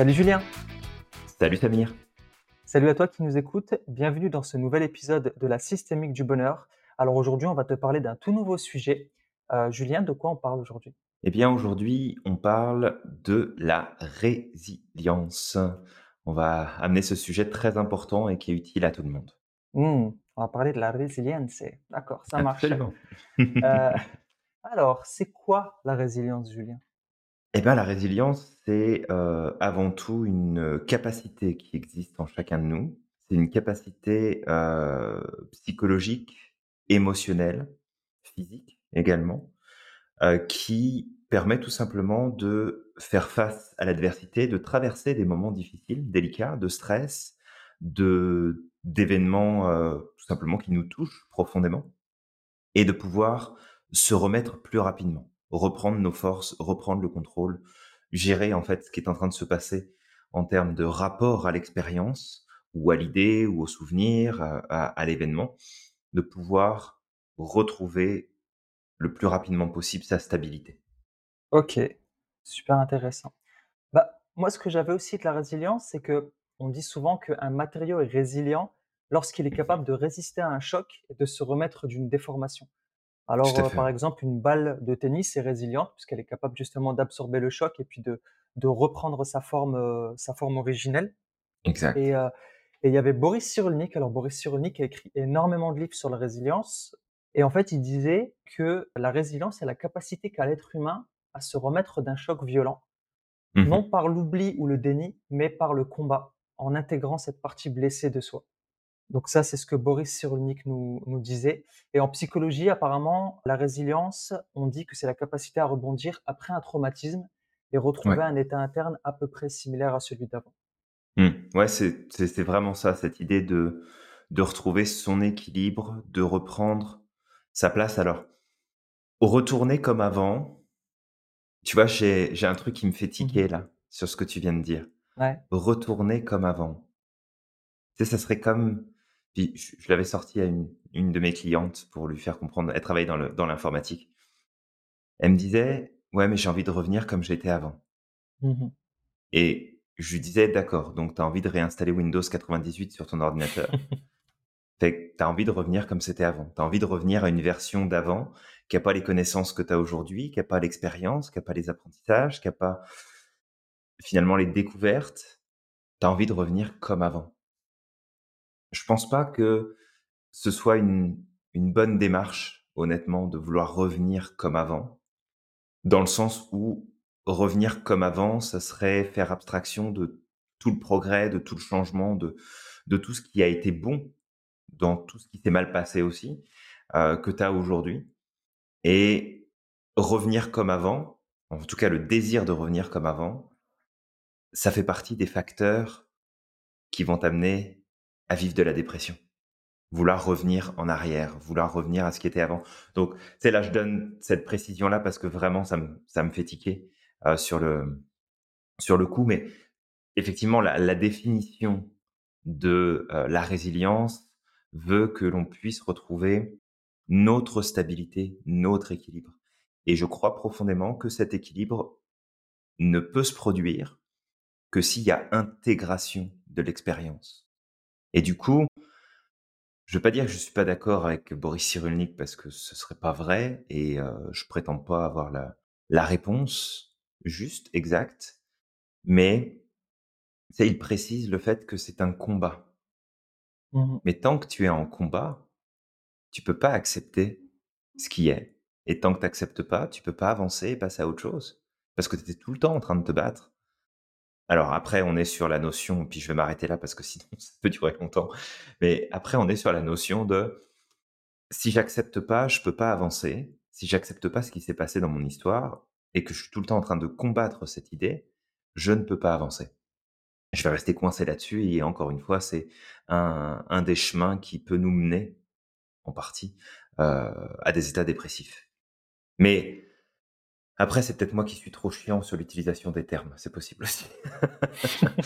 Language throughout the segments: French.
Salut Julien. Salut Samir. Salut à toi qui nous écoutes. Bienvenue dans ce nouvel épisode de la systémique du bonheur. Alors aujourd'hui, on va te parler d'un tout nouveau sujet. Euh, Julien, de quoi on parle aujourd'hui? Eh bien aujourd'hui, on parle de la résilience. On va amener ce sujet très important et qui est utile à tout le monde. Hmm, on va parler de la résilience. D'accord, ça marche. Absolument. Euh, alors, c'est quoi la résilience, Julien? Eh bien la résilience, c'est euh, avant tout une capacité qui existe en chacun de nous. C'est une capacité euh, psychologique, émotionnelle, physique également, qui permet tout simplement de faire face à l'adversité, de traverser des moments difficiles, délicats, de stress, de d'événements tout simplement qui nous touchent profondément, et de pouvoir se remettre plus rapidement, reprendre nos forces, reprendre le contrôle, gérer en fait ce qui est en train de se passer en termes de rapport à l'expérience ou à l'idée ou au souvenir, à, à- à l'événement, de pouvoir retrouver le plus rapidement possible sa stabilité. Ok, super intéressant. Bah, moi, ce que j'avais aussi de la résilience, c'est que on dit souvent qu'un matériau est résilient lorsqu'il est capable de résister à un choc et de se remettre d'une déformation. Alors, euh, par exemple, une balle de tennis est résiliente puisqu'elle est capable justement d'absorber le choc et puis de, de reprendre sa forme, euh, sa forme originelle. Exact. euh, et il y avait Boris Cyrulnik. Alors, Boris Cyrulnik a écrit énormément de livres sur la résilience. Et en fait, il disait que la résilience est la capacité qu'a l'être humain à se remettre d'un choc violent, non Mhm. par l'oubli ou le déni, mais par le combat, en intégrant cette partie blessée de soi. Donc ça, c'est ce que Boris Cyrulnik nous, nous disait. Et en psychologie, apparemment, la résilience, on dit que c'est la capacité à rebondir après un traumatisme et retrouver Ouais. un état interne à peu près similaire à celui d'avant. Mm. Ouais, c'est vraiment ça, cette idée de de retrouver son équilibre, de reprendre sa place. Alors, retourner comme avant, tu vois, j'ai un truc qui me fait Mhm. tiquer là, sur ce que tu viens de dire. Ouais. Retourner comme avant. Tu sais, ça serait comme puis je je l'avais sorti à une une de mes clientes pour lui faire comprendre elle travaille dans l'informatique. Elle me disait: «Ouais, mais j'ai envie de revenir comme j'étais avant» Mhm. et je lui disais: «D'accord, donc tu as envie de réinstaller Windows 98 sur ton ordinateur. Fait que tu as envie de revenir comme c'était avant. Tu as envie de revenir à une version d'avant qui a pas les connaissances que tu as aujourd'hui, qui a pas l'expérience, qui a pas les apprentissages, qui a pas finalement les découvertes. Tu as envie de revenir comme avant». Je pense pas que ce soit une bonne démarche, honnêtement, de vouloir revenir comme avant, dans le sens où revenir comme avant, ça serait faire abstraction de tout le progrès, de tout le changement, de tout ce qui a été bon dans tout ce qui s'est mal passé aussi, heu, que tu as aujourd'hui. Et revenir comme avant, en tout cas le désir de revenir comme avant, ça fait partie des facteurs qui vont t'amener à vivre de la dépression. Vouloir revenir en arrière, vouloir revenir à ce qui était avant. Donc, sais, là, je donne cette précision-là parce que vraiment ça me ça me fait tiquer, heu, sur le sur le coup, mais effectivement la définition de, heu, la résilience veut que l'on puisse retrouver notre stabilité, notre équilibre et je crois profondément que cet équilibre ne peut se produire que s'il y a intégration de l'expérience et du coup, je veux pas dire que je suis pas d'accord avec Boris Cyrulnik parce que ce serait pas vrai et je prétends pas avoir la la réponse juste, exacte, mais sais, il précise le fait que c'est un combat. Mhm. Mais tant que tu es en combat, tu peux pas accepter ce qui est et tant que tu acceptes pas, tu peux pas avancer et passer à autre chose parce que tu es tout le temps en train de te battre. Alors après, on est sur la notion puis je vais m'arrêter là parce que sinon ça peut durer longtemps, mais après on est sur la notion de Si j'accepte pas, je peux pas avancer. Si j'accepte pas ce qui s'est passé dans mon histoire et que je suis tout le temps en train de combattre cette idée, je ne peux pas avancer. Je vais rester coincé là-dessus et encore une fois, c'est un un des chemins qui peut nous mener, en partie, heu, à des états dépressifs. Mais après, c'est peut-être moi qui suis trop chiant sur l'utilisation des termes, c'est possible aussi.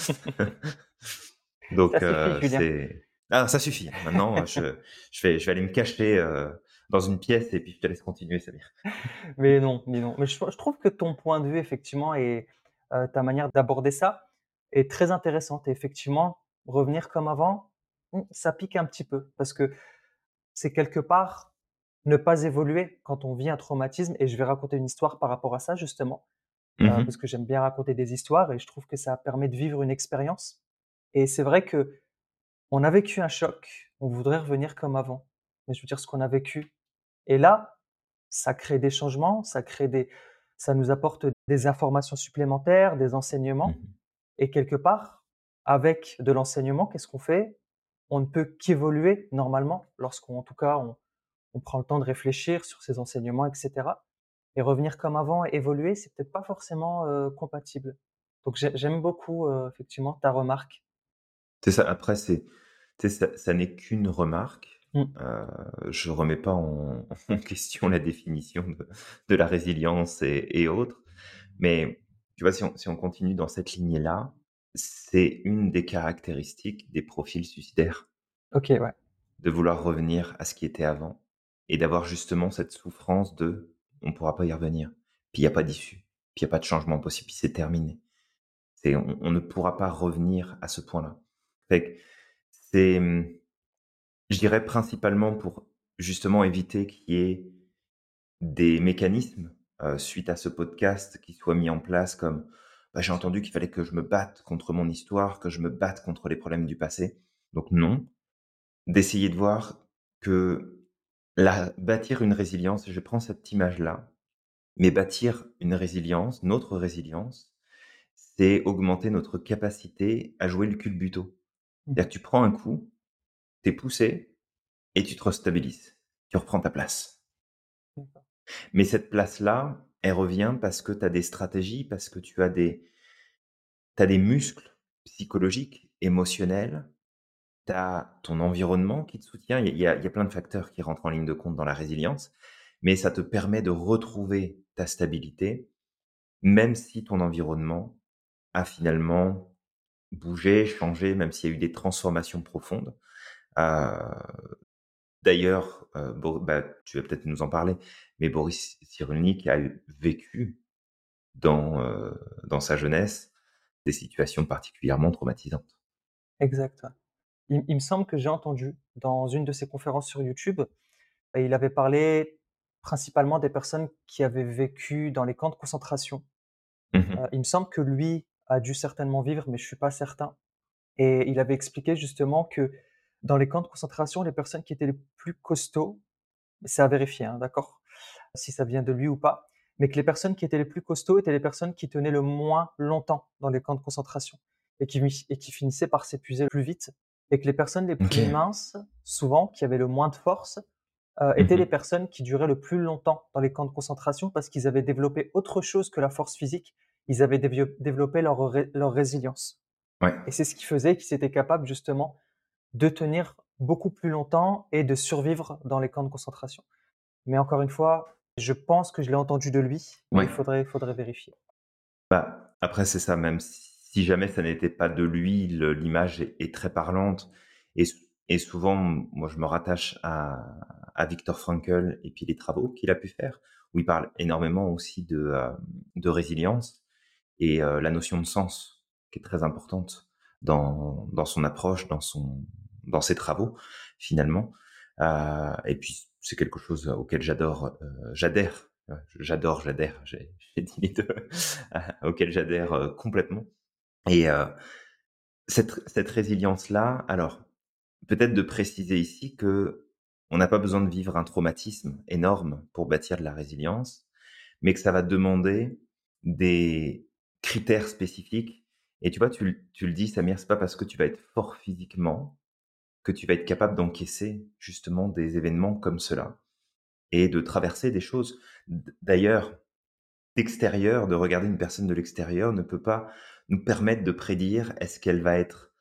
Ça Donc suffit, heu, Julien. c'est ah ça suffit. Maintenant, je je vais je vais aller me cacher, heu, dans une pièce et puis je te laisse continuer, Samir. Mais non, mais non. Mais je, je trouve que ton point de vue, effectivement, et euh, ta manière d'aborder ça est très intéressante et effectivement, revenir comme avant, mmh, ça pique un petit peu parce que c'est quelque part ne pas évoluer quand on vit un traumatisme et je vais raconter une histoire par rapport à ça justement, heu, Mmh parce que j'aime bien raconter des histoires et je trouve que ça permet de vivre une expérience. Et c'est vrai qu'on a vécu un choc, on voudrait revenir comme avant, mais je veux dire ce qu'on a vécu. Et là, ça crée des changements, ça crée des ça nous apporte des informations supplémentaires, des enseignements. Mmh et quelque part, avec de l'enseignement, qu'est-ce qu'on fait? On ne peut qu'évoluer normalement lorsqu'on en tout cas, on on prend le temps de réfléchir sur ces enseignements et cetera et revenir comme avant, évoluer, c'est peut-être pas forcément, heu, compatible. Donc j'ai j'aime beaucoup, heu, effectivement ta remarque. C'est ça, après c'est ça ça n'est qu'une remarque. Mmh. Heu, je remets pas en en question la définition de de la résilience et et autres. Mais tu vois, si on si on continue dans cette lignée-là, c'est une des caractéristiques des profils suicidaires, OK, ouais. de vouloir revenir à ce qui était avant et d'avoir justement cette souffrance de: «On ne pourra pas y revenir, puis il y a pas d'issue, puis il y a pas de changement possible, puis c'est terminé». C'est on ne pourra pas revenir à ce point-là. C'est, mmh, je dirais principalement pour justement éviter qu'il y ait des mécanismes, heu, suite à ce podcast qui soient mis en place comme, bah, j'ai entendu qu'il fallait que je me batte contre mon histoire, que je me batte contre les problèmes du passé. Donc non, d'essayer de voir que la bâtir une résilience, je prends cette image-là, mais bâtir une résilience, notre résilience, c'est augmenter notre capacité à jouer le culbuto. Mmh. C'est-à-dire que tu prends un coup, tu es poussé et tu te restabilises. Tu reprends ta place. Mais cette place-là, elle revient parce que tu as des stratégies, parce que tu as des tu des muscles psychologiques, émotionnels, tu as ton environnement qui te soutient. Il y a il y a plein de facteurs qui rentrent en ligne de compte dans la résilience, mais ça te permet de retrouver ta stabilité, même si ton environnement a finalement bougé, changé, même s'il y a eu des transformations profondes. Heu, d'ailleurs, Bo bah, tu vas peut-être nous en parler, mais Boris Cyrulnik a vécu dans, heu, dans sa jeunesse, des situations particulièrement traumatisantes. Exact. Il il me semble que j'ai entendu dans une de ses conférences sur YouTube, et il avait parlé principalement des personnes qui avaient vécu dans les camps de concentration. Mmh mh. Heu, il me semble que lui a dû certainement vivre, mais je suis pas certain et il avait expliqué justement que dans les camps de concentration, les personnes qui étaient les plus costauds, c'est à vérifier, hein, d'accord? Si ça vient de lui ou pas, mais que les personnes qui étaient les plus costauds étaient les personnes qui tenaient le moins longtemps dans les camps de concentration et qui et qui finissaient par s'épuiser le plus vite et que les personnes les plus minces, souvent, qui avaient le moins de force, heu, Mmh étaient les mh. personnes qui duraient le plus longtemps dans les camps de concentration parce qu'ils avaient développé autre chose que la force physique. Ils avaient développé leur ré leur résilience Ouais. et c'est ce qui faisait qu'ils étaient capables justement de tenir beaucoup plus longtemps et de survivre dans les camps de concentration. Mais encore une fois, je pense que je l'ai entendu de lui, mais il faudrait faudrait vérifier. Bah, après c'est ça, même si jamais ça n'était pas de lui, l'image est très parlante. Et souvent, moi je me rattache à à Viktor Frankl et puis les travaux qu'il a pu faire, où il parle énormément aussi de, de résilience et heu, la notion de sens qui est très importante dans son approche, dans son dans ses travaux finalement. Heu et puis c'est quelque chose auquel j'adore, j'adhère, j'adore, j'adhère, j'ai dit les 2, auquel j'adhère, complètement et heu, cette cette résilience-là, alors peut-être de préciser ici que on n'a pas besoin de vivre un traumatisme énorme pour bâtir de la résilience, mais que ça va demander des critères spécifiques et tu vois, tu tu le dis Samir, c'est pas parce que tu vas être fort physiquement que tu vas être capable d'encaisser justement des événements comme cela et de traverser des choses. D'ailleurs, d'extérieur, de regarder une personne de l'extérieur ne peut pas nous permettre de prédire est-ce qu'elle va être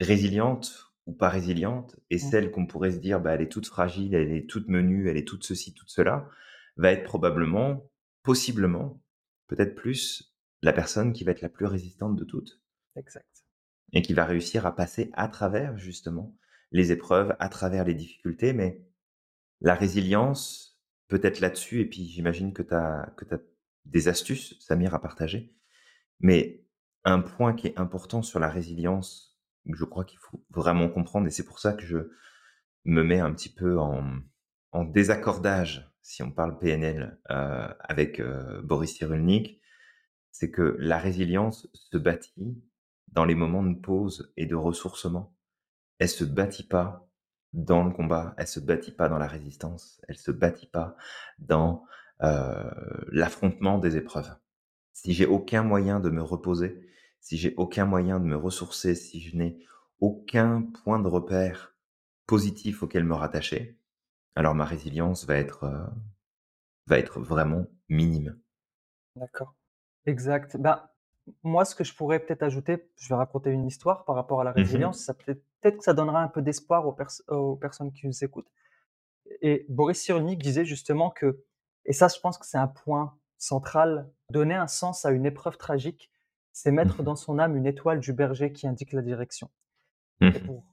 résiliente ou pas résiliente et celle qu'on pourrait se dire: «Bah, elle est toute fragile, elle est toute menue, elle est toute ceci, toute cela», va être probablement, possiblement, peut-être plus la personne qui va être la plus résistante de toutes Exact. et qui va réussir à passer à travers justement les épreuves, à travers les difficultés. Mais la résilience, peut-être là-dessus et puis j'imagine que tu as que tu as des astuces, Samir, à partager. Mais un point qui est important sur la résilience, je crois qu'il faut vraiment comprendre et c'est pour ça que je me mets un petit peu en désaccordage, si on parle PNL, heu, avec, heu, Boris Cyrulnik, c'est que la résilience se bâtit dans les moments de pause et de ressourcement. Elle se bâtit pas dans le combat, elle se bâtit pas dans la résistance, elle se bâtit pas dans, heu, l'affrontement des épreuves. Si j'ai aucun moyen de me reposer, si j'ai aucun moyen de me ressourcer, si je n'ai aucun point de repère positif auquel me rattacher, alors ma résilience va être, heu, va être vraiment minime. D'accord. Exact. Ben, moi, ce que je pourrais peut-être ajouter, je vais raconter une histoire par rapport à la Mmh mh. résilience, peut peut-être que ça donnera un peu d'espoir aux pers aux personnes qui nous écoutent et Boris Cyrulnik disait justement que et ça, je pense que c'est un point central, donner un sens à une épreuve tragique, c'est mettre Mmh dans son âme une étoile du berger qui indique la direction. Et Mmh pour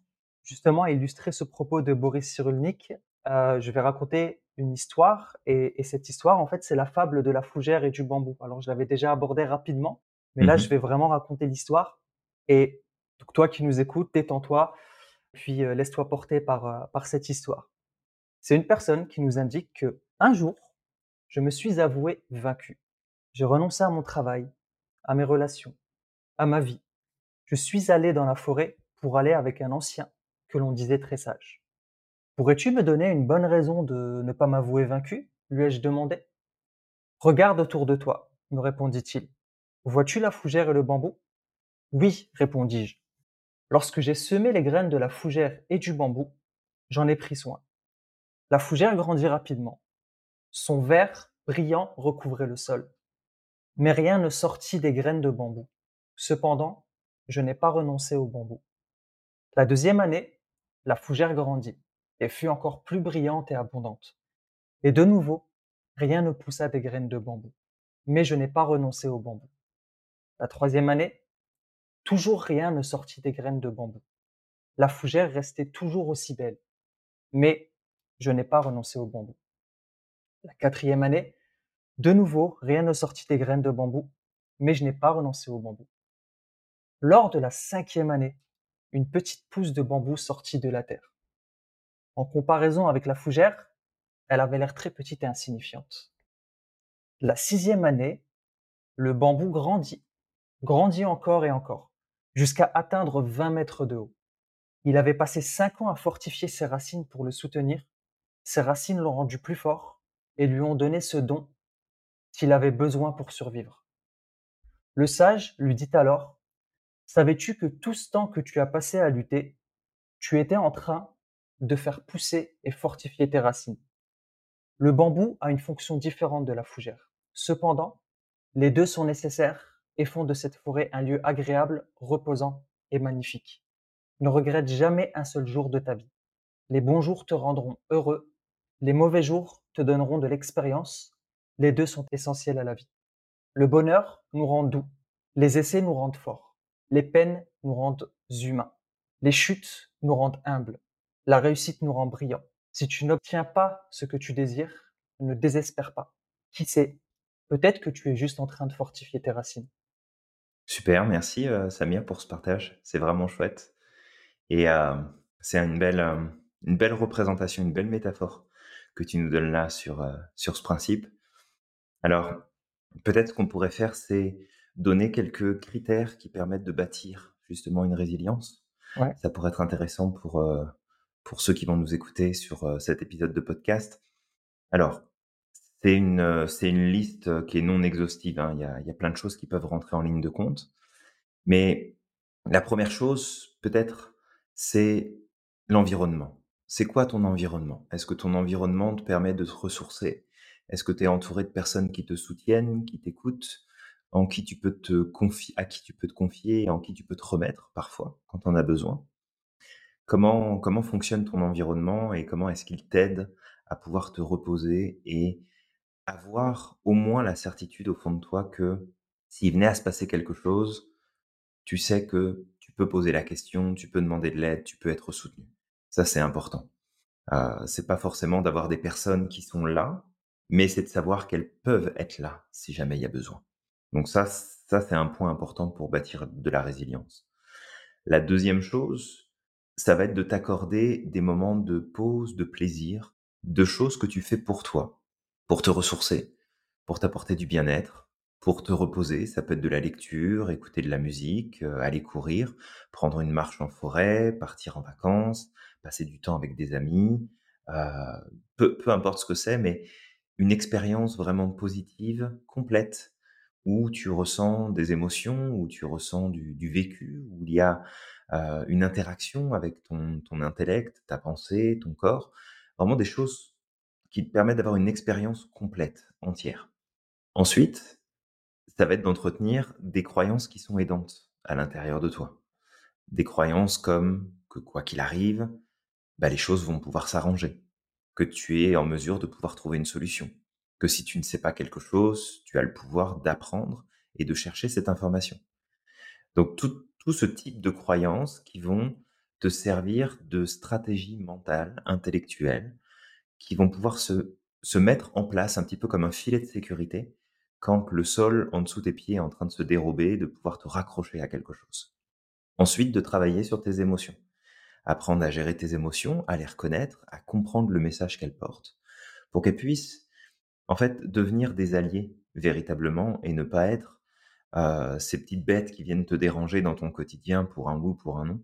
justement illustrer ce propos de Boris Cyrulnik, je vais raconter une histoire et et cette histoire, en fait, c'est la fable de la fougère et du bambou. Alors je l'avais déjà abordée rapidement, mais là, je Mmh vais vraiment raconter l'histoire et donc toi qui nous écoutes, détends-toi, puis, laisse-toi porter par, par cette histoire. C'est une personne qui nous indique que un jour, je me suis avoué vaincu. J'ai renoncé à mon travail, à mes relations, à ma vie. Je suis allé dans la forêt pour aller avec un ancien que l'on disait très sage. Pourrais-tu me donner une bonne raison de ne pas m'avouer vaincu lui ai-je demandé? Regarde autour de toi, me répondit-il. Vois-tu la fougère et le bambou? Oui, répondis-je. Lorsque j'ai semé les graines de la fougère et du bambou, j'en ai pris soin. La fougère grandit rapidement. Son vert brillant recouvrait le sol. Mais rien ne sortit des graines de bambou. Cependant, je n'ai pas renoncé au bambou. La deuxième année, la fougère grandit et fut encore plus brillante et abondante. Et de nouveau, rien ne poussa des graines de bambou. Mais je n'ai pas renoncé au bambou. La troisième année, toujours rien ne sortit des graines de bambou. La fougère restait toujours aussi belle. Mais je n'ai pas renoncé au bambou. La quatrième année, de nouveau, rien ne sortit des graines de bambou. Mais je n'ai pas renoncé au bambou. Lors de la cinquième année, une petite pousse de bambou sortit de la terre. En comparaison avec la fougère, elle avait l'air très petite et insignifiante. La sixième année, le bambou grandit, grandit encore et encore, jusqu'à atteindre 20 mètres de haut. Il avait passé cinq ans à fortifier ses racines pour le soutenir. Ses racines l'ont rendu plus fort et lui ont donné ce don qu'il avait besoin pour survivre. Le sage lui dit alors, Savais-tu que tout ce temps que tu as passé à lutter, tu étais en train de faire pousser et fortifier tes racines? Le bambou a une fonction différente de la fougère. Cependant, les deux sont nécessaires et font de cette forêt un lieu agréable, reposant et magnifique. Ne regrette jamais un seul jour de ta vie. Les bons jours te rendront heureux, les mauvais jours te donneront de l'expérience. Les deux sont essentiels à la vie. Le bonheur nous rend doux, les essais nous rendent forts, les peines nous rendent humains, les chutes nous rendent humbles, la réussite nous rend brillants. Si tu n'obtiens pas ce que tu désires, ne désespère pas. Qui sait, peut-être que tu es juste en train de fortifier tes racines. Super, merci, heu, Samir pour ce partage. C'est vraiment chouette et hem, c'est une belle, hem, une belle représentation, une belle métaphore que tu nous donnes là sur, heu, sur ce principe. Alors, peut-être qu'on pourrait faire, c'est donner quelques critères qui permettent de bâtir justement une résilience. Ouais, Ça pourrait être intéressant pour, heu, pour ceux qui vont nous écouter sur, heu, cet épisode de podcast. Alors, c'est une, c'est une liste, qui est non exhaustive, hein. Il y a il y a plein de choses qui peuvent rentrer en ligne de compte. Mais la première chose, peut-être, c'est l'environnement. C'est quoi ton environnement? Est-ce que ton environnement te permet de te ressourcer? Est-ce que tu es entouré de personnes qui te soutiennent, qui t'écoutent, en qui tu peux te confier à qui tu peux te confier et en qui tu peux te remettre parfois, quand en as besoin? Comment comment fonctionne ton environnement et comment est-ce qu'il t'aide à pouvoir te reposer et avoir au moins la certitude au fond de toi que s'il venait à se passer quelque chose, tu sais que tu peux poser la question, tu peux demander de l'aide, tu peux être soutenu? Ça, c'est important. Heu, c'est pas forcément d'avoir des personnes qui sont là, mais c'est de savoir qu'elles peuvent être là si jamais il y a besoin. Donc ça, Ça, c'est un point important pour bâtir de la résilience. La deuxième chose, ça va être de t'accorder des moments de pause, de plaisir, de choses que tu fais pour toi, pour te ressourcer, pour t'apporter du bien-être, pour te reposer. Ça peut être de la lecture, écouter de la musique, euh, aller courir, prendre une marche en forêt, partir en vacances, passer du temps avec des amis, euh, peu, peu importe ce que c'est, mais une expérience vraiment positive, complète, où tu ressens des émotions, où tu ressens du, vécu, où il y a euh, une interaction avec ton, ton intellect, ta pensée, ton corps, vraiment des choses qui te permettent d'avoir une expérience complète, entière. Ensuite, ça va être d'entretenir des croyances qui sont aidantes à l'intérieur de toi. Des croyances comme que quoi qu'il arrive, bah, les choses vont pouvoir s'arranger, que tu es en mesure de pouvoir trouver une solution, que si tu ne sais pas quelque chose, tu as le pouvoir d'apprendre et de chercher cette information. Donc tout, tout ce type de croyances qui vont te servir de stratégie mentale, intellectuelle, qui vont pouvoir se, se mettre en place un petit peu comme un filet de sécurité quand le sol en dessous tes pieds est en train de se dérober, de pouvoir te raccrocher à quelque chose. Ensuite, de travailler sur tes émotions. Apprendre à gérer tes émotions, à les reconnaître, à comprendre le message qu'elles portent, pour qu'elles puissent, en fait, devenir des alliés véritablement et ne pas être euh, ces petites bêtes qui viennent te déranger dans ton quotidien pour un ou pour un non,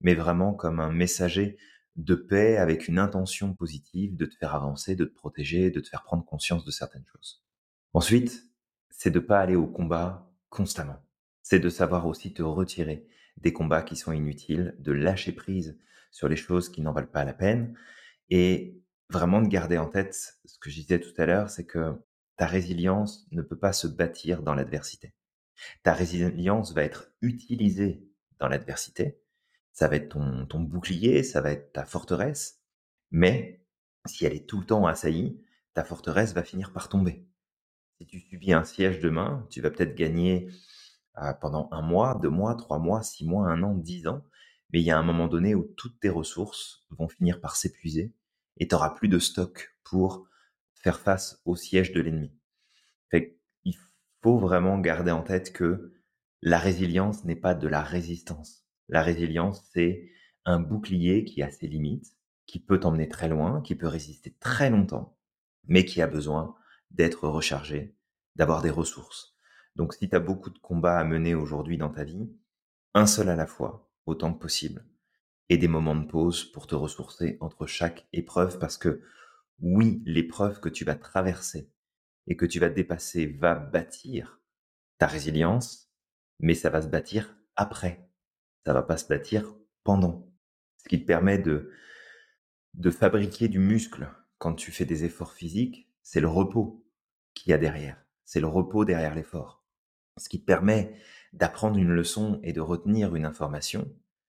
mais vraiment comme un messager de paix avec une intention positive de te faire avancer, de te protéger, de te faire prendre conscience de certaines choses. Ensuite, c'est de pas aller au combat constamment. C'est de savoir aussi te retirer des combats qui sont inutiles, de lâcher prise sur les choses qui n'en valent pas la peine et vraiment de garder en tête ce que je disais tout à l'heure, c'est que ta résilience ne peut pas se bâtir dans l'adversité. Ta résilience va être utilisée dans l'adversité, ça va être ton, ton bouclier, ça va être ta forteresse, mais si elle est tout le temps assaillie, ta forteresse va finir par tomber. Si tu subis un siège demain, tu vas peut-être gagner euh, pendant un mois, deux mois, trois mois, six mois, un an, dix ans, mais il y a un moment donné où toutes tes ressources vont finir par s'épuiser et tu n'auras plus de stock pour faire face au siège de l'ennemi. il faut vraiment garder en tête que la résilience n'est pas de la résistance. La résilience, c'est un bouclier qui a ses limites, qui peut t'emmener très loin, qui peut résister très longtemps, mais qui a besoin d'être rechargé, d'avoir des ressources. Donc si tu as beaucoup de combats à mener aujourd'hui dans ta vie, un seul à la fois, autant que possible, et des moments de pause pour te ressourcer entre chaque épreuve, parce que oui, l'épreuve que tu vas traverser et que tu vas dépasser va bâtir ta résilience, mais ça va se bâtir après ça va pas se bâtir pendant. Ce qui te permet de, de fabriquer du muscle quand tu fais des efforts physiques, c'est le repos qu'il y a derrière. C'est le repos derrière l'effort. Ce qui permet d'apprendre une leçon et de retenir une information,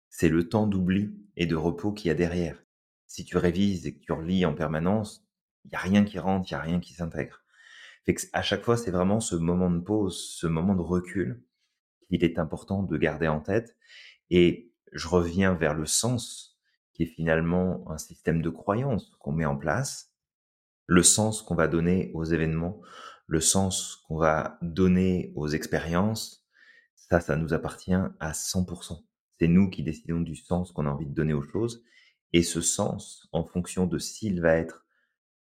c'est le temps d'oubli et de repos qu'il y a derrière. Si tu révises et que tu relis en permanence, il n'y a rien qui rentre, il n'y a rien qui s'intègre. À chaque fois, c'est vraiment ce moment de pause, ce moment de recul qu'il est important de garder en tête et je reviens vers le sens, qui est finalement un système de croyance qu'on met en place, le sens qu'on va donner aux événements, le sens qu'on va donner aux expériences, ça, ça nous appartient à 100%. C'est nous qui décidons du sens qu'on a envie de donner aux choses. Et ce sens, en fonction de s'il va être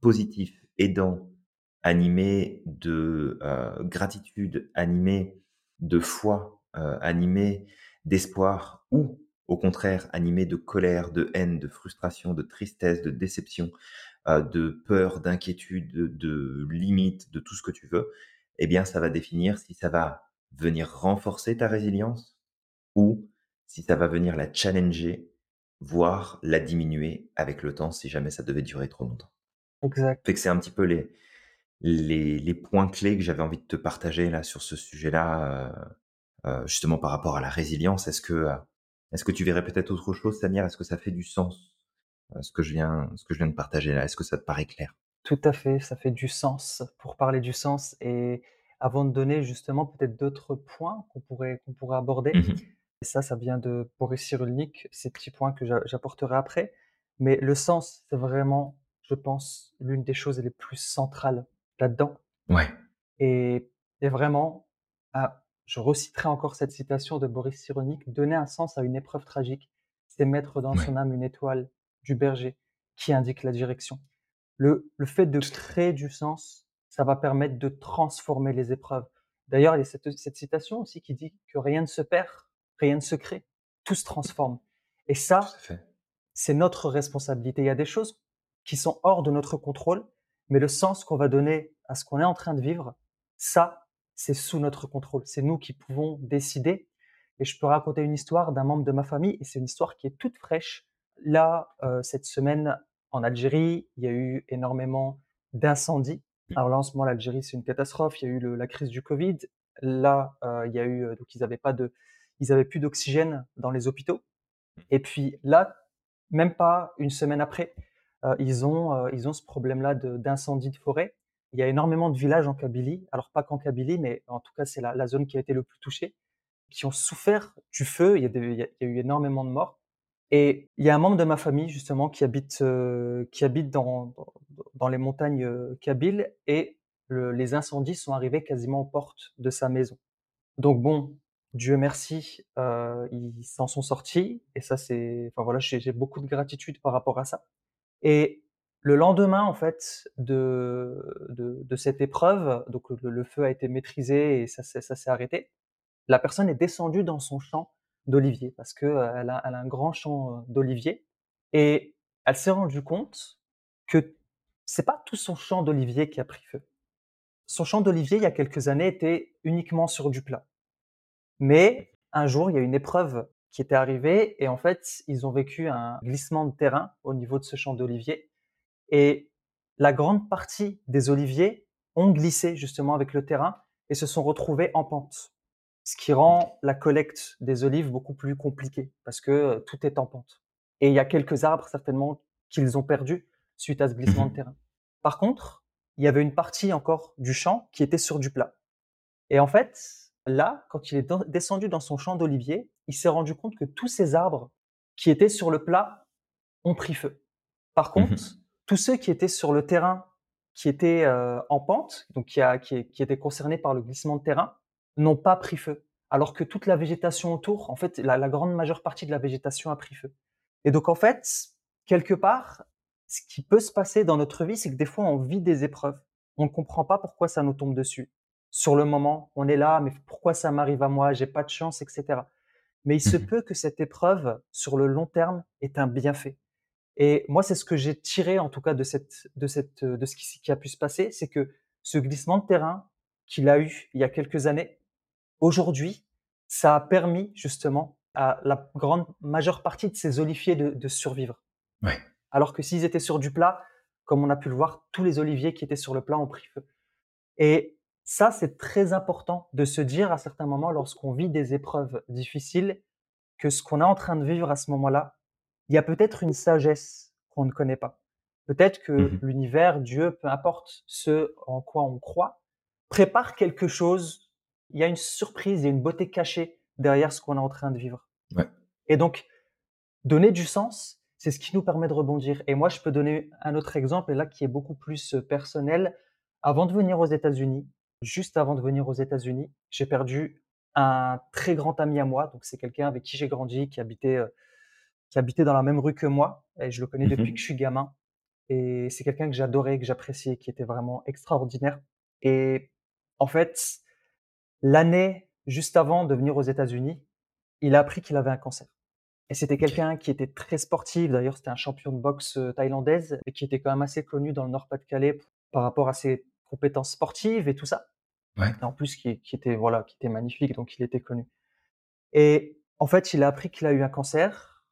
positif, aidant, animé de euh, gratitude, animé de foi, euh, animé d'espoir ou au contraire animé de colère, de haine, de frustration, de tristesse, de déception, de peur, d'inquiétude, de, de limite, de tout ce que tu veux, eh bien ça va définir si ça va venir renforcer ta résilience ou si ça va venir la challenger, voire la diminuer avec le temps si jamais ça devait durer trop longtemps. Exact. Fait que c'est un petit peu les, les, les points clés que j'avais envie de te partager là sur ce sujet-là, euh, euh, justement par rapport à la résilience. Est-ce que, euh, est-ce que tu verrais peut-être autre chose, Samir? Est-ce que ça fait du sens? euh, ce que je viens, ce que je viens de partager là Est-ce que ça te paraît clair? Tout à fait, ça fait du sens pour parler du sens. Et avant de donner justement peut-être d'autres points qu'on pourrait, qu'on pourrait aborder, mmh et ça, ça vient de Boris Cyrulnik, ces petits points que j'apporterai après. Mais le sens, c'est vraiment, je pense, l'une des choses les plus centrales là-dedans. Ouais. Et, et vraiment, à je reciterai encore cette citation de Boris Cyrulnik: «Donner un sens à une épreuve tragique, c'est mettre dans Ouais. son âme une étoile du berger qui indique la direction». Le le fait de créer du sens, ça va permettre de transformer les épreuves. D'ailleurs, il y a cette cette citation aussi qui dit que: «Rien ne se perd, rien ne se crée, tout se transforme» et ça, c'est notre responsabilité. Il y a des choses qui sont hors de notre contrôle, mais le sens qu'on va donner à ce qu'on est en train de vivre, ça, c'est sous notre contrôle. C'est nous qui pouvons décider et je peux raconter une histoire d'un membre de ma famille et c'est une histoire qui est toute fraîche. Là, cette semaine en Algérie, il y a eu énormément d'incendies. Mmh. Alors là, en ce moment, l'Algérie, c'est une catastrophe. Il y a eu le la crise du covid. Là, il y a eu, donc ils avaient pas de ils avaient plus d'oxygène dans les hôpitaux et puis là, même pas une semaine après, ils ont, ils ont ce problème-là de d'incendie de forêt. Il y a énormément de villages en Kabylie, alors pas qu'en Kabylie, mais en tout cas, c'est la la zone qui a été le plus touchée, qui ont souffert du feu. Il y a des il y a il y a eu énormément de morts et il y a un membre de ma famille justement qui habite, heu, qui habite dans dans les montagnes, heu, kabyles et le les incendies sont arrivés quasiment aux portes de sa maison. Donc bon, Dieu merci, heu, ils s'en sont sortis et ça c'est enfin voilà, j'ai beaucoup de gratitude par rapport à ça et le lendemain en fait de de de cette épreuve, donc le feu a été maîtrisé et ça s'est arrêté. La personne est descendue dans son champ d'oliviers parce que, elle a un grand champ, heu, d'oliviers et elle s'est rendue compte que c'est pas tout son champ d'oliviers qui a pris feu. Son champ d'oliviers, il y a quelques années, était uniquement sur du plat. Mais un jour, il y a une épreuve qui était arrivée et en fait, ils ont vécu un glissement de terrain au niveau de ce champ d'oliviers et la grande partie des oliviers ont glissé justement avec le terrain et se sont retrouvés en pente. Ce qui rend la collecte des olives beaucoup plus compliquée parce que, heu, tout est en pente et il y a quelques arbres certainement qu'ils ont perdus suite à ce Mmh glissement de mh. terrain. Par contre, il y avait une partie encore du champ qui était sur du plat. Et en fait, là, quand il est descendu dans son champ d'oliviers, il s'est rendu compte que tous ces arbres qui étaient sur le plat ont pris feu. Par Mmh contre, tous ceux qui étaient sur le terrain, qui étaient, heu, en pente, donc qui a qui qui étaient concernés par le glissement de terrain, n'ont pas pris feu. Alors que toute la végétation autour, en fait, la la grande majeure partie de la végétation a pris feu. Et donc en fait, quelque part, ce qui peut se passer dans notre vie, c'est que des fois on vit des épreuves. On ne comprend pas pourquoi ça nous tombe dessus. Sur le moment, on est là: «Mais pourquoi ça m'arrive à moi? J'ai pas de chance» et cetera. Mais il Mmh se mh. peut que cette épreuve, sur le long terme, ait un bienfait. Et moi, c'est ce que j'ai tiré en tout cas de cette de cette, de ce qui a pu se passer, c'est que ce glissement de terrain qu'il a eu il y a quelques années, aujourd'hui, ça a permis justement à la grande majeure partie de ces oliviers de de survivre. Ouais. Alors que s'ils étaient sur du plat, comme on a pu le voir, tous les oliviers qui étaient sur le plat ont pris feu. Et ça, c'est très important de se dire à certains moments lorsqu'on vit des épreuves difficiles, que ce qu'on est en train de vivre à ce moment-là, il y a peut-être une sagesse qu'on ne connaît pas. Peut-être Mmh que mh. l'univers, Dieu, peu importe ce en quoi on croit, prépare quelque chose. Il y a une surprise, il y a une beauté cachée derrière ce qu'on est en train de vivre. Ouais. Et donc, donner du sens, c'est ce qui nous permet de rebondir. Et moi, je peux donner un autre exemple, et là, qui est beaucoup plus euh, personnel. Avant de venir aux États-Unis, juste avant de venir aux États-Unis, j'ai perdu un très grand ami à moi. Donc, c'est quelqu'un avec qui j'ai grandi, qui habitait, euh, qui habitait dans la même rue que moi. Et je le connais Mmh depuis que je suis gamin. Et c'est quelqu'un que j'adorais, que j'appréciais, qui était vraiment extraordinaire. Et en fait, l'année juste avant de venir aux États-Unis, il a appris qu'il avait un cancer. Et c'était quelqu'un qui était très sportif, d'ailleurs c'était un champion de boxe, heu, thaïlandaise et qui était quand même assez connu dans le Nord-Pas-de-Calais par rapport à ses compétences sportives et tout ça. Ouais. Et en plus qui qui était voilà, qui était magnifique, donc il était connu. Et en fait, il a appris qu'il a eu un cancer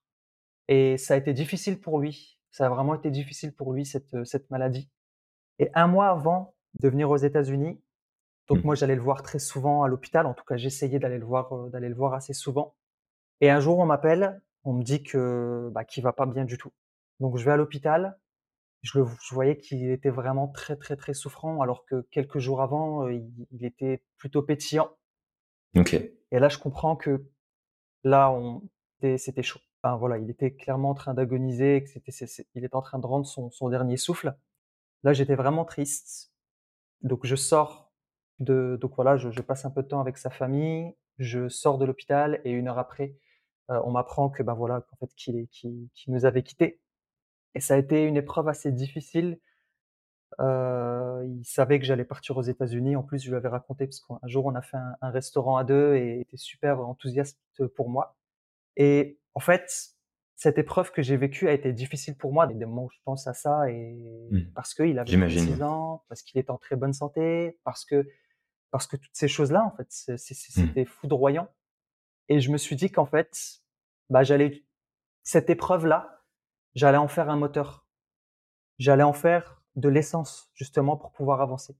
et ça a été difficile pour lui. Ça a vraiment été difficile pour lui cette, heu, cette maladie. Et un mois avant de venir aux États-Unis, Mmh donc moi mh. j'allais le voir très souvent à l'hôpital, en tout cas j'essayais d'aller le voir, d'aller le voir assez souvent. Et un jour, on m'appelle, on me dit que, bah, qu'il va pas bien du tout. Donc je vais à l'hôpital, je le je voyais qu'il était vraiment très, très, très souffrant alors que quelques jours avant, il il était plutôt pétillant OK. et là, je comprends que là, on c'était chaud. Enfin voilà, il était clairement en train d'agoniser que c'était il était en train de rendre son son dernier souffle. Là, j'étais vraiment triste, donc je sors de donc voilà, je je passe un peu de temps avec sa famille, je sors de l'hôpital et 1 heure après, heu, on m'apprend que, bah, voilà, qu'en fait qu'il est nous avait quittés et ça a été une épreuve assez difficile. Heu, il savait que j'allais partir aux États-Unis. En plus, je lui avais raconté parce qu'un jour on a fait un un restaurant à 2 et il était super enthousiaste pour moi et en fait, cette épreuve que j'ai vécue a été difficile pour moi. Des moments où je pense à ça et Mmh. parce qu'il avait J'imagine. 36 ans, parce qu'il était en très bonne santé, parce que parce que toutes ces choses-là, en fait, Mmh. c'était foudroyant et je me suis dit qu'en fait, bah, j'allais cette épreuve-là, j'allais en faire un moteur. J'allais en faire de l'essence, justement, pour pouvoir avancer.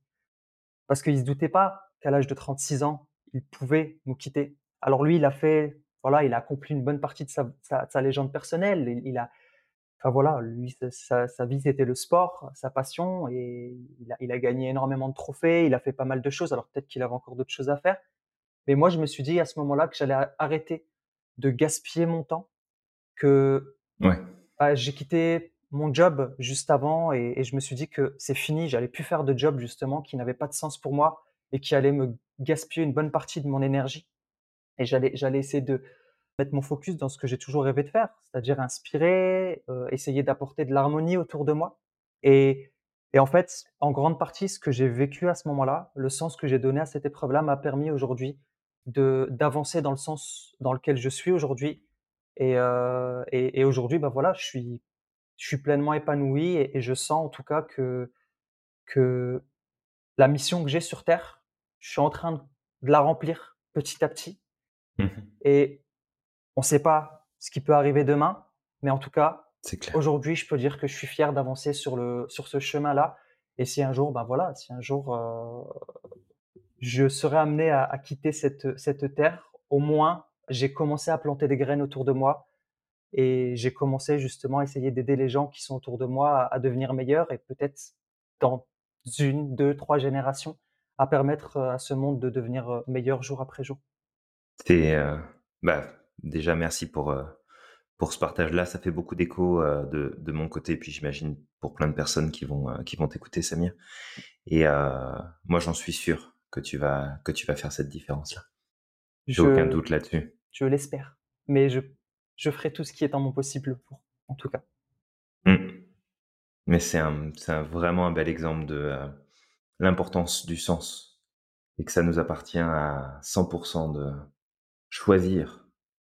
Parce qu'il se doutait pas qu'à l'âge de 36 ans, il pouvait nous quitter. Alors lui, il a fait voilà, il a accompli une bonne partie de sa sa sa légende personnelle. Il il a enfin voilà, lui, sa vie, c'était le sport, sa passion et il a il a gagné énormément de trophées, il a fait pas mal de choses. Alors peut-être qu'il avait encore d'autres choses à faire. Mais moi, je me suis dit à ce moment-là que j'allais arrêter de gaspiller mon temps, que, Ouais. bah, j'ai quitté mon job juste avant et et je me suis dit que c'est fini, j'allais plus faire de job justement qui n'avait pas de sens pour moi et qui allait me gaspiller une bonne partie de mon énergie et j'allais j'allais essayer de mettre mon focus dans ce que j'ai toujours rêvé de faire, c'est-à-dire inspirer, heu, essayer d'apporter de l'harmonie autour de moi. Et et en fait, en grande partie, ce que j'ai vécu à ce moment-là, le sens que j'ai donné à cette épreuve-là m'a permis aujourd'hui d'avancer dans le sens dans lequel je suis aujourd'hui. Et et aujourd'hui, bah, voilà, je suis je suis pleinement épanoui et je sens en tout cas que que la mission que j'ai sur terre, je suis en train de la remplir petit à petit. Mmh mh. et on sait pas ce qui peut arriver demain, mais en tout cas, aujourd'hui, je peux dire que je suis fier d'avancer sur le sur ce chemin-là et si un jour, ben, voilà, si un jour, heu, je serais amené à à quitter cette cette terre, au moins, j'ai commencé à planter des graines autour de moi et j'ai commencé justement à essayer d'aider les gens qui sont autour de moi à à devenir meilleurs et peut-être dans 1-2-3 générations à permettre, heu, à ce monde de devenir, heu, meilleur jour après jour. C'est, heu, bah, déjà merci pour, heu, pour ce partage-là. Ça fait beaucoup d'écho, heu, de de mon côté, puis j'imagine pour plein de personnes qui vont, heu, qui vont t'écouter, Samir et moi, j'en suis sûr que tu vas que tu vas faire cette différence-là. J'ai aucun doute là-dessus. je l'espère, mais je je ferai tout ce qui est en mon possible pour, en tout cas. Mmh. Mais c'est un un vraiment un bel exemple de, l'importance du sens et que ça nous appartient à 100 % de choisir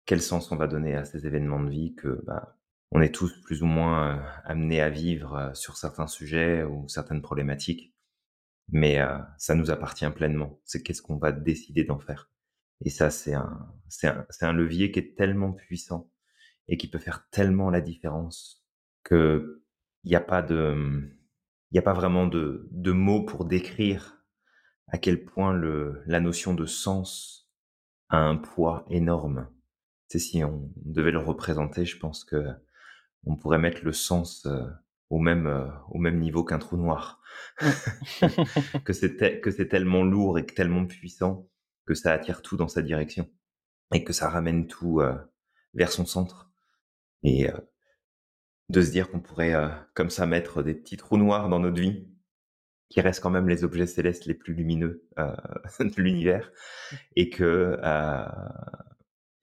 quel sens on va donner à ces événements de vie que, bah, on est tous plus ou moins, heu, amenés à vivre, heu, sur certains sujets ou certaines problématiques. Mais, heu, ça nous appartient pleinement. C'est qu'est-ce qu'on va décider d'en faire et ça, c'est un c'est un un levier qui est tellement puissant et qui peut faire tellement la différence qu'il y a pas de, il a pas vraiment de de mots pour décrire à quel point le la notion de sens a un poids énorme. Sais, si on devait le représenter, je pense qu'on pourrait mettre le sens, heu, au même, heu, au même niveau qu'un trou noir. Que c'est que c'est tellement lourd et que tellement puissant que ça attire tout dans sa direction et que ça ramène tout, heu, vers son centre. Et de se dire qu'on pourrait, comme ça mettre des petits trous noirs dans notre vie, qui restent quand même les objets célestes les plus lumineux, de l'univers et que,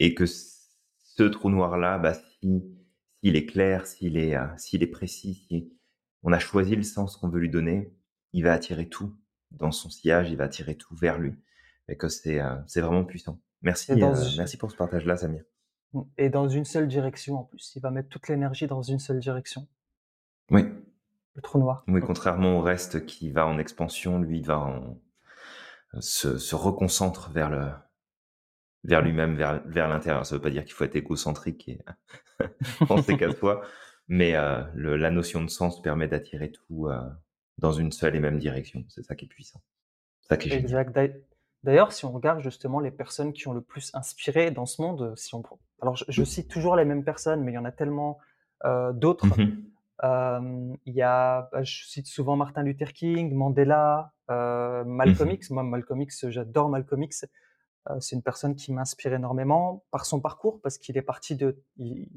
et que ce trou noir-là, bah, si s'il est clair, s'il est, s'il est précis, si on a choisi le sens qu'on veut lui donner, il va attirer tout dans son sillage, il va attirer tout vers lui et que c'est, heu, c'est vraiment puissant. Merci, z merci pour ce partage-là, Samir. Mmh et dans une seule direction en plus. Il va mettre toute l'énergie dans une seule direction. Oui. Le trou noir. Oui, Mmh. contrairement au reste qui va en expansion, lui, il va en se se reconcentre vers le vers Mmh. lui-même, vers vers l'intérieur. Ça veut pas dire qu'il faut être égocentrique et penser qu'à soi, mais le la notion de sens permet d'attirer tout, heu, dans une seule et même direction. C'est ça qui est puissant. C'est ça qui est génial. Exact. D'ail d'ailleurs, si on regarde justement les personnes qui ont le plus inspiré dans ce monde, heu, si on prend alors je je cite toujours les mêmes personnes, mais il y en a tellement, Mmh d'autres. mh. Hem, il y a, bah, je cite souvent Martin Luther King, Mandela, Mmh Malcolm. X. Moi, Malcolm X, j'adore Malcolm X. C'est une personne qui m'inspire énormément par son parcours, parce qu'il est parti de il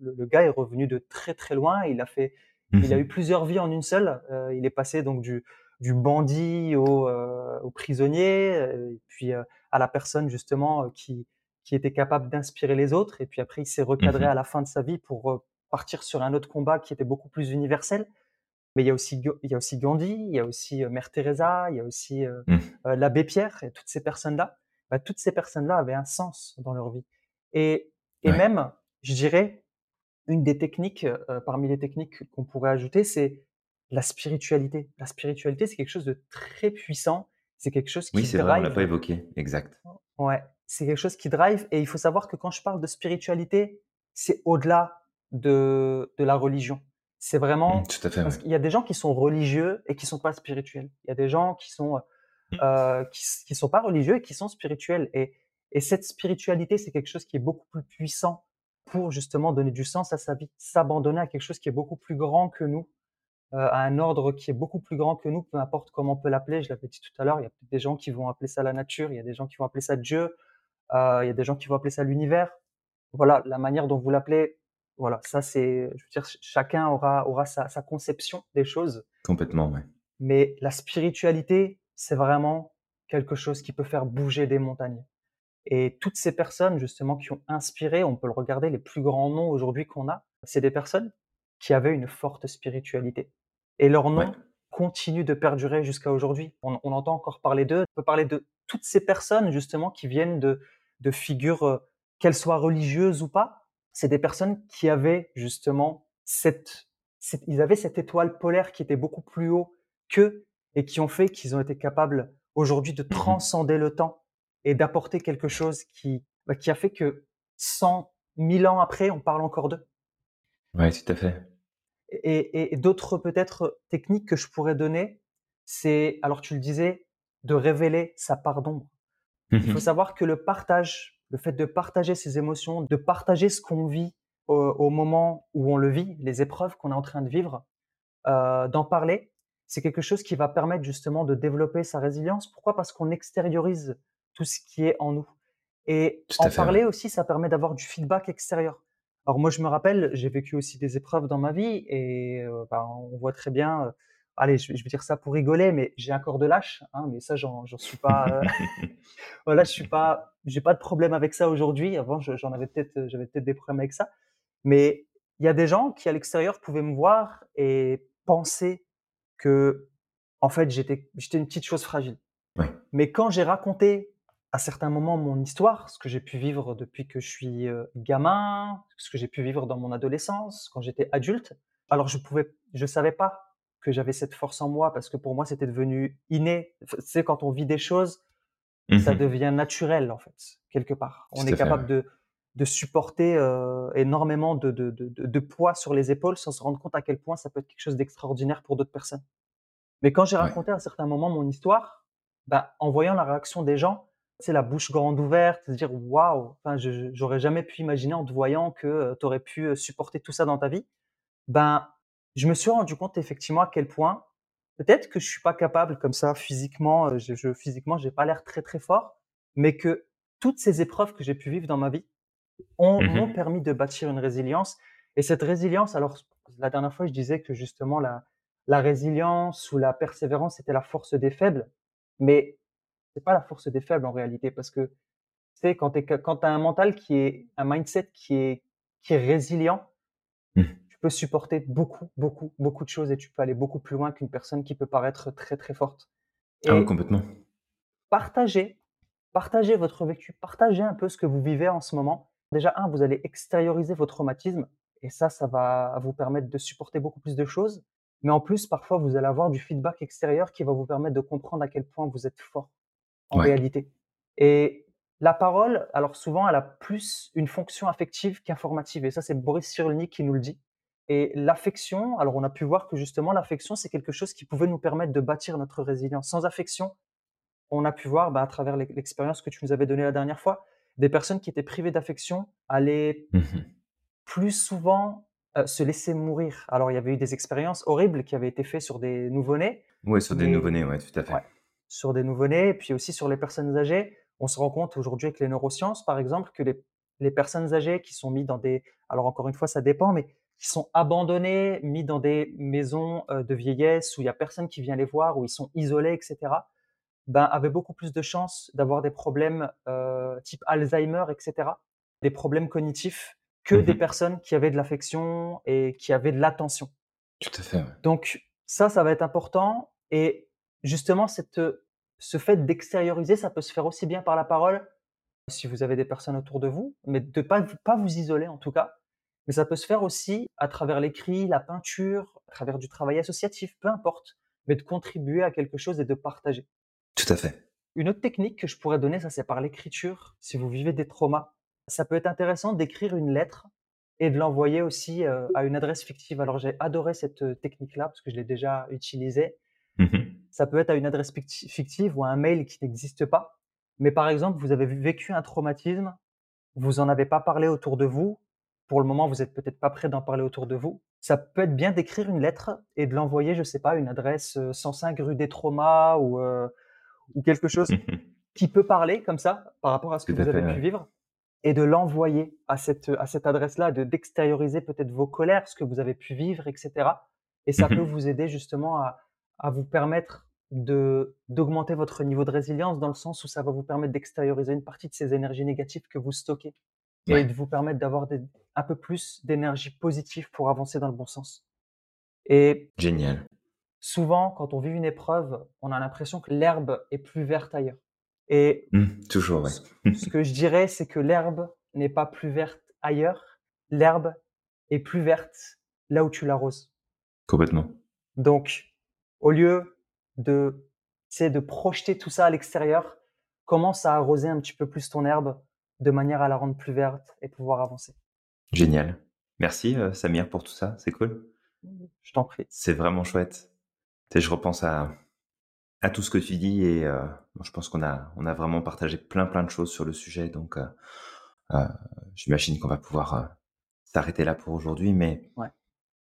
le le gars est revenu de très, très loin. Il a fait Mmh il a eu plusieurs vies en une seule. Il est passé donc du du bandit au, prisonnier, et puis, à la personne justement, qui qui était capable d'inspirer les autres et puis après il s'est recadré à Mmh la fin de sa vie pour, partir sur un autre combat qui était beaucoup plus universel. Mais il y a aussi il y a aussi Gandhi, il y a aussi, Mère Teresa, il y a aussi, Mmh. l'abbé Pierre et toutes ces personnes-là, bah, toutes ces personnes-là avaient un sens dans leur vie et et Ouais. même, je dirais, une des techniques, heu, parmi les techniques qu'on pourrait ajouter, c'est la spiritualité. La spiritualité, c'est quelque chose de très puissant, c'est quelque chose Oui, qui c'est vrai, on l'a pas évoqué. Exact. ouais, c'est quelque chose qui drive et il faut savoir que quand je parle de spiritualité, c'est au-delà de de la religion. C'est Mmh, vraiment tout à fait, parce ouais. qu'il y a des gens qui sont religieux et qui sont pas spirituels. Il y a des gens qui sont, heu, qui qui sont pas religieux et qui sont spirituels et et cette spiritualité, c'est quelque chose qui est beaucoup plus puissant pour justement donner du sens à sa vie, s'abandonner à quelque chose qui est beaucoup plus grand que nous, heu, à un ordre qui est beaucoup plus grand que nous, peu importe comment on peut l'appeler. Je l'avais dit tout à l'heure, il y a peut-être des gens qui vont appeler ça la nature, il y a des gens qui vont appeler ça Dieu, heu, il y a des gens qui vont appeler ça l'univers. Voilà, la manière dont vous l'appelez, voilà, ça c'est je veux dire, ch chacun aura aura sa sa conception des choses, Complètement, ouais. mais la spiritualité, c'est vraiment quelque chose qui peut faire bouger des montagnes et toutes ces personnes justement qui ont inspiré, on peut le regarder, les plus grands noms aujourd'hui qu'on a, c'est des personnes qui avaient une forte spiritualité et leur Ouais. nom continue de perdurer jusqu'à aujourd'hui. On on entend encore parler d'eux. On peut parler de toutes ces personnes justement qui viennent de de figures, heu, qu'elles soient religieuses ou pas. C'est des personnes qui avaient justement cette cette ils avaient cette étoile polaire qui était beaucoup plus haut qu'eux et qui ont fait qu'ils ont été capables aujourd'hui de Mmh mh. transcender le temps et d'apporter quelque chose qui, bah, qui a fait que 100-1000 ans après, on parle encore d'eux. Ouais, tout à fait. Et, et- et d'autres peut-être techniques que je pourrais donner, c'est, alors tu le disais, de révéler sa part d'ombre. Mmh Il faut savoir que le partage, le fait de partager ses émotions, de partager ce qu'on vit au, au moment où on le vit, les épreuves qu'on est en train de vivre, euh, d'en parler, c'est quelque chose qui va permettre justement de développer sa résilience. Pourquoi? Parce qu'on extériorise tout ce qui est en nous. Et en fait, parler aussi, ça permet d'avoir du feedback extérieur. Alors moi, je me rappelle, j'ai vécu aussi des épreuves dans ma vie et euh, bah, on voit très bien. euh, allez, je, vais je vais dire ça pour rigoler, mais j'ai un corps de lâche, hein, mais ça, j'en suis pas. euh, voilà, je suis pas, j'ai pas de problème avec ça aujourd'hui. Avant, je- j'en avais peut-être, j'avais peut-être des problèmes avec ça. Mais il y a des gens qui, à l'extérieur, pouvaient me voir et penser que, en fait, j'étais j'étais une petite chose fragile. Ouais. Mais quand j'ai raconté à certains moments mon histoire, ce que j'ai pu vivre depuis que je suis, heu, gamin, ce que j'ai pu vivre dans mon adolescence, quand j'étais adulte, alors je pouvais je savais pas que j'avais cette force en moi parce que pour moi, c'était devenu inné. Tu sais, quand on vit des choses, Mmh ça devient naturel, en fait, quelque part. On est capable de de supporter, heu, énormément de de de poids sur les épaules sans se rendre compte à quel point ça peut être quelque chose d'extraordinaire pour d'autres personnes. Mais quand j'ai Ouais. raconté à certains moments mon histoire, bah, en voyant la réaction des gens, sais, la bouche grande ouverte, se dire: «Waouh!» enfin, j'aurais jamais pu imaginer en te voyant que, heu, tu aurais pu, supporter tout ça dans ta vie. Ben, je me suis rendu compte effectivement à quel point, peut-être que je suis pas capable comme ça physiquement, heu, je je physiquement, j'ai pas l'air très, très fort, mais que toutes ces épreuves que j'ai pu vivre dans ma vie ont Mmh m'ont mh. permis de bâtir une résilience et cette résilience alors la dernière fois, je disais que justement la la résilience ou la persévérance, c'était la force des faibles, mais c'est pas la force des faibles en réalité parce que, tu sais, quand tu as un mental qui est un mindset qui est qui est résilient, Mmh. tu peux supporter beaucoup, beaucoup, beaucoup de choses et tu peux aller beaucoup plus loin qu'une personne qui peut paraître très, très forte Ah oui, complètement. partagez Partagez votre vécu, partagez un peu ce que vous vivez en ce moment. Déjà, un, vous allez extérioriser vos traumatismes et ça, ça va vous permettre de supporter beaucoup plus de choses. Mais en plus, parfois, vous allez avoir du feedback extérieur qui va vous permettre de comprendre à quel point vous êtes fort en Ouais. réalité. Et la parole, alors souvent, elle a plus une fonction affective qu'informative. Et ça, c'est Boris Cyrulnik qui nous le dit. Et l'affection, alors on a pu voir que justement, l'affection, c'est quelque chose qui pouvait nous permettre de bâtir notre résilience. Sans affection, on a pu voir, bah, à travers l'ex l'expérience que tu nous avais donnée la dernière fois, des personnes qui étaient privées d'affection allaient Mmh mh. plus souvent, se laisser mourir. Alors il y avait eu des expériences horribles qui avaient été faites sur des nouveau-nés, Ouais, sur des nouveau-nés, ouais, tout à fait. ouais, sur des nouveau-nés et puis aussi sur les personnes âgées. On se rend compte aujourd'hui avec les neurosciences, par exemple, que les les personnes âgées qui sont mis dans des alors encore une fois, ça dépend, mais qui sont abandonnés, mis dans des maisons de vieillesse où il y a personne qui vient les voir, où ils sont isolés, etc., ben, avaient beaucoup plus de chances d'avoir des problèmes euh, type Alzheimer, etc., des problèmes cognitifs, que des Mmh personnes qui avaient de l'affection et qui avaient de l'attention. Tout à fait, ouais. Donc ça, ça va être important. Et justement, cette, ce fait d'extérioriser, ça peut se faire aussi bien par la parole, si vous avez des personnes autour de vous, mais de pas pas vous isoler en tout cas. Mais ça peut se faire aussi à travers l'écrit, la peinture, à travers du travail associatif, peu importe, mais de contribuer à quelque chose et de partager. Tout à fait. Une autre technique que je pourrais donner, ça c'est par l'écriture. Si vous vivez des traumas, ça peut être intéressant d'écrire une lettre et de l'envoyer aussi euh, à une adresse fictive. Alors j'ai adoré cette euh, technique-là parce que je l'ai déjà utilisée. Mmh Ça peut être à une adresse ficti- fictive ou à un mail qui n'existe pas. Mais par exemple, vous avez vécu un traumatisme, vous en avez pas parlé autour de vous. Pour le moment, vous êtes peut-être pas prêt d'en parler autour de vous. Ça peut être bien d'écrire une lettre et de l'envoyer, je sais pas, à une adresse euh, 105 rue des Traumas ou, euh, ou quelque chose qui peut parler comme ça par rapport à ce que Tout vous avez fait, pu ouais. vivre et de l'envoyer à cette, à cette adresse-là, de d'extérioriser peut-être vos colères, ce que vous avez pu vivre, etc. Et ça peut vous aider justement à, à vous permettre de d'augmenter votre niveau de résilience dans le sens où ça va vous permettre d'extérioriser une partie de ces énergies négatives que vous stockez et de vous permettre d'avoir un peu plus d'énergie positive pour avancer dans le bon sens. Et Génial. Souvent, quand on vit une épreuve, on a l'impression que l'herbe est plus verte ailleurs. Et Mmh, toujours, ouais. ce ce que je dirais, c'est que l'herbe n'est pas plus verte ailleurs. L'herbe est plus verte là où tu l'arroses. Complètement. Donc, au lieu de, sais, de projeter tout ça à l'extérieur, commence à arroser un petit peu plus ton herbe de manière à la rendre plus verte et pouvoir avancer. Génial. Merci, heu, Samir, pour tout ça, c'est cool. Je t'en prie. C'est vraiment chouette. Sais, je repense à à tout ce que tu dis et bon, je pense qu'on a on a vraiment partagé plein, plein de choses sur le sujet donc heu heu, j'imagine qu'on va pouvoir, s'arrêter là pour aujourd'hui mais Ouais.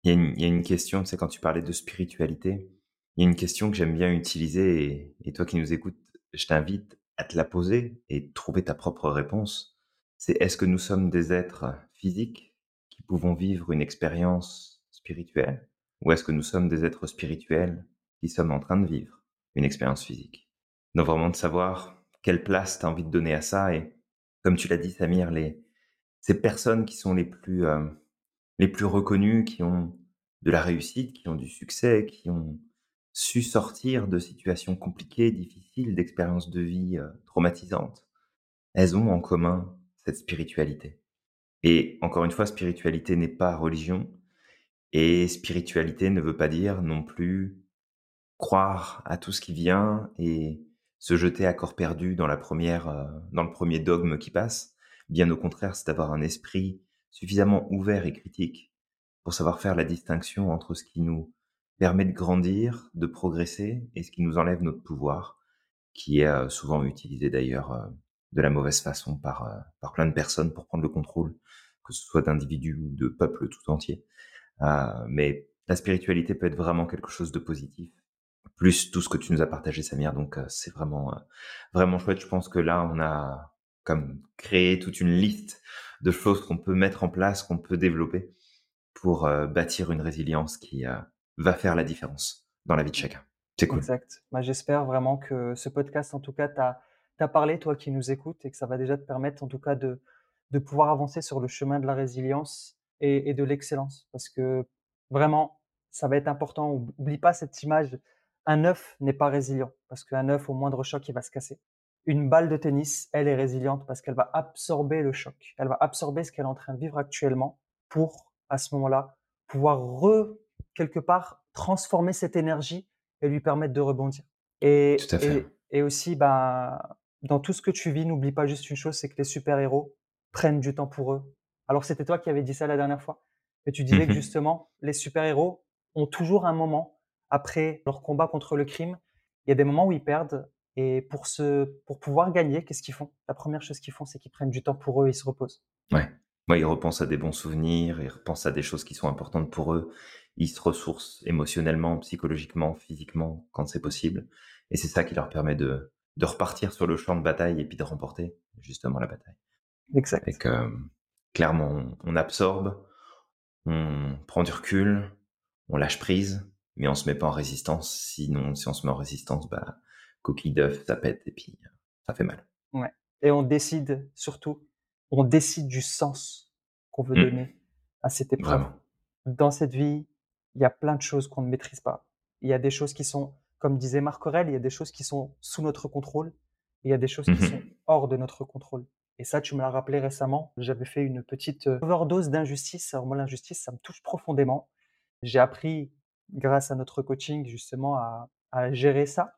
il y a une il y a une question, tu sais, quand tu parlais de spiritualité, il y a une question que j'aime bien utiliser et et toi qui nous écoutes, je t'invite à te la poser et trouver ta propre réponse. C'est: «Est-ce que nous sommes des êtres physiques qui pouvons vivre une expérience spirituelle? Ou est-ce que nous sommes des êtres spirituels qui sommes en train de vivre une expérience physique?» donc vraiment de savoir quelle place tu as envie de donner à ça et comme tu l'as dit Samir, ces personnes qui sont les plus, hem, les plus reconnues, qui ont de la réussite, qui ont du succès, qui ont su sortir de situations compliquées, difficiles, d'expériences de vie, heu, traumatisantes, elles ont en commun cette spiritualité et encore une fois, spiritualité n'est pas religion et spiritualité ne veut pas dire non plus croire à tout ce qui vient et se jeter à corps perdu dans la première, heu, dans le premier dogme qui passe. Bien au contraire, c'est d'avoir un esprit suffisamment ouvert et critique pour savoir faire la distinction entre ce qui nous permet de grandir, de progresser et ce qui nous enlève notre pouvoir, qui est, heu, souvent utilisé d'ailleurs, heu, de la mauvaise façon par, par plein de personnes pour prendre le contrôle, que ce soit d'individus ou de peuples tout entiers. Heu, mais la spiritualité peut être vraiment quelque chose de positif, plus tout ce que tu nous as partagé Samir, donc heu, c'est vraiment, heu, vraiment chouette. Je pense que là, on a comme créé toute une liste de choses qu'on peut mettre en place, qu'on peut développer pour, bâtir une résilience qui, va faire la différence dans la vie de chacun. C'est cool. Exact. Bah, j'espère vraiment que ce podcast, en tout cas, t'a t'a parlé, toi qui nous écoutes, et que ça va déjà te permettre, en tout cas, de pouvoir avancer sur le chemin de la résilience et, et de l'excellence. Parce que vraiment, ça va être important. Oub- Oublie pas cette image. Un œuf n'est pas résilient, parce qu'un œuf, au moindre choc, il va se casser. Une balle de tennis, elle est résiliente parce qu'elle va absorber le choc. Elle va absorber ce qu'elle est en train de vivre actuellement pour, à ce moment-là, pouvoir re, quelque part, transformer cette énergie et lui permettre de rebondir. Et, Tout à fait. et, et aussi, bah, dans tout ce que tu vis, n'oublie pas juste une chose, c'est que les super-héros prennent du temps pour eux. Alors c'était toi qui avais dit ça la dernière fois, mais tu disais que Mmh justement, les super-héros ont toujours un moment, après leur combat contre le crime, il y a des moments où ils perdent, et pour, se, pour pouvoir gagner, qu'est-ce qu'ils font? La première chose qu'ils font, c'est qu'ils prennent du temps pour eux et ils se reposent. Ouais. Ouais, ils repensent à des bons souvenirs, ils repensent à des choses qui sont importantes pour eux. Ils se ressourcent émotionnellement, psychologiquement, physiquement, quand c'est possible. Et c'est ça qui leur permet de, de repartir sur le champ de bataille et puis de remporter justement la bataille. Exact. Et que, clairement, on, on absorbe, on prend du recul, on lâche prise, mais on se met pas en résistance. Sinon, si on se met en résistance, bah, coquille d'œuf, ça pète et puis ça fait mal. Ouais. Et on décide surtout, on décide du sens qu'on veut Mmh. donner à cette épreuve. Vraiment. Dans cette vie, il y a plein de choses qu'on ne maîtrise pas. Il y a des choses qui sont, comme disait Marc Aurèle, il y a des choses qui sont sous notre contrôle, et il y a des choses qui sont Mmh hors de notre contrôle. Et ça, tu me l'as rappelé récemment. J'avais fait une petite euh, overdose d'injustice. Alors moi, l'injustice, ça me touche profondément. J'ai appris, grâce à notre coaching, justement, à, à gérer ça.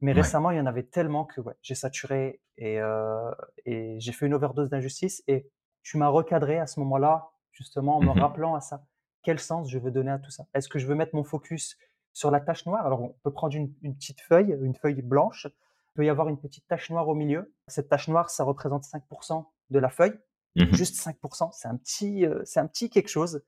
Mais Ouais. récemment, il y en avait tellement que ouais, j'ai saturé et, euh, et j'ai fait une overdose d'injustice. Et tu m'as recadré à ce moment-là, justement, en me Mmh rappelant à ça. Quel sens je veux donner à tout ça? Est-ce que je veux mettre mon focus sur la tache noire? Alors, on peut prendre une, une petite feuille, une feuille blanche. Il peut y avoir une petite tache noire au milieu. Cette tache noire, ça représente 5% de la feuille. Mmh Juste 5%, c'est un petit, euh, c'est un petit quelque chose.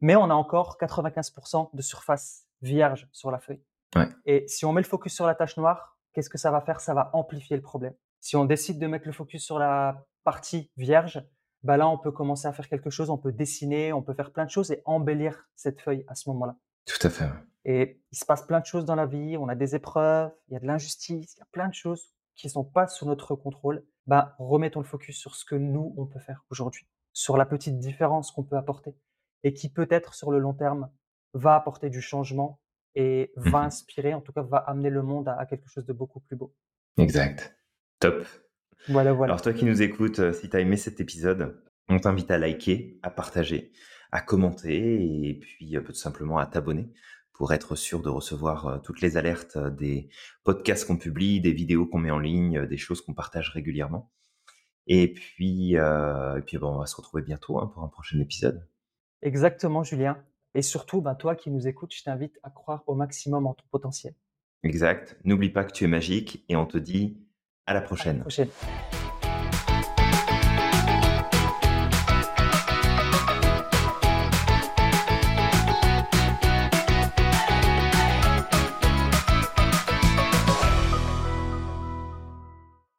Mais on a encore 95% de surface vierge sur la feuille. Ouais. Et si on met le focus sur la tache noire, qu'est-ce que ça va faire? Ça va amplifier le problème. Si on décide de mettre le focus sur la partie vierge, bah là, on peut commencer à faire quelque chose, on peut dessiner, on peut faire plein de choses et embellir cette feuille à ce moment-là. Tout à fait. Et il se passe plein de choses dans la vie, on a des épreuves, il y a de l'injustice, il y a plein de choses qui ne sont pas sous notre contrôle. Bah, remettons le focus sur ce que nous, on peut faire aujourd'hui, sur la petite différence qu'on peut apporter et qui peut-être sur le long terme va apporter du changement et va Mhm. inspirer, en tout cas va amener le monde à, à quelque chose de beaucoup plus beau. Exact. Top. Voilà, voilà. Alors toi qui nous écoutes, euh, si tu as aimé cet épisode, on t'invite à liker, à partager, à commenter et puis euh, tout simplement à t'abonner pour être sûr de recevoir euh, toutes les alertes euh, des podcasts qu'on publie, des vidéos qu'on met en ligne, euh, des choses qu'on partage régulièrement. Et puis, euh, et puis bon, on va se retrouver bientôt hein, pour un prochain épisode. Exactement, Julien. Et surtout, bah, toi qui nous écoutes, je t'invite à croire au maximum en ton potentiel. Exact. N'oublie pas que tu es magique et on te dit à la À la prochaine. prochaine.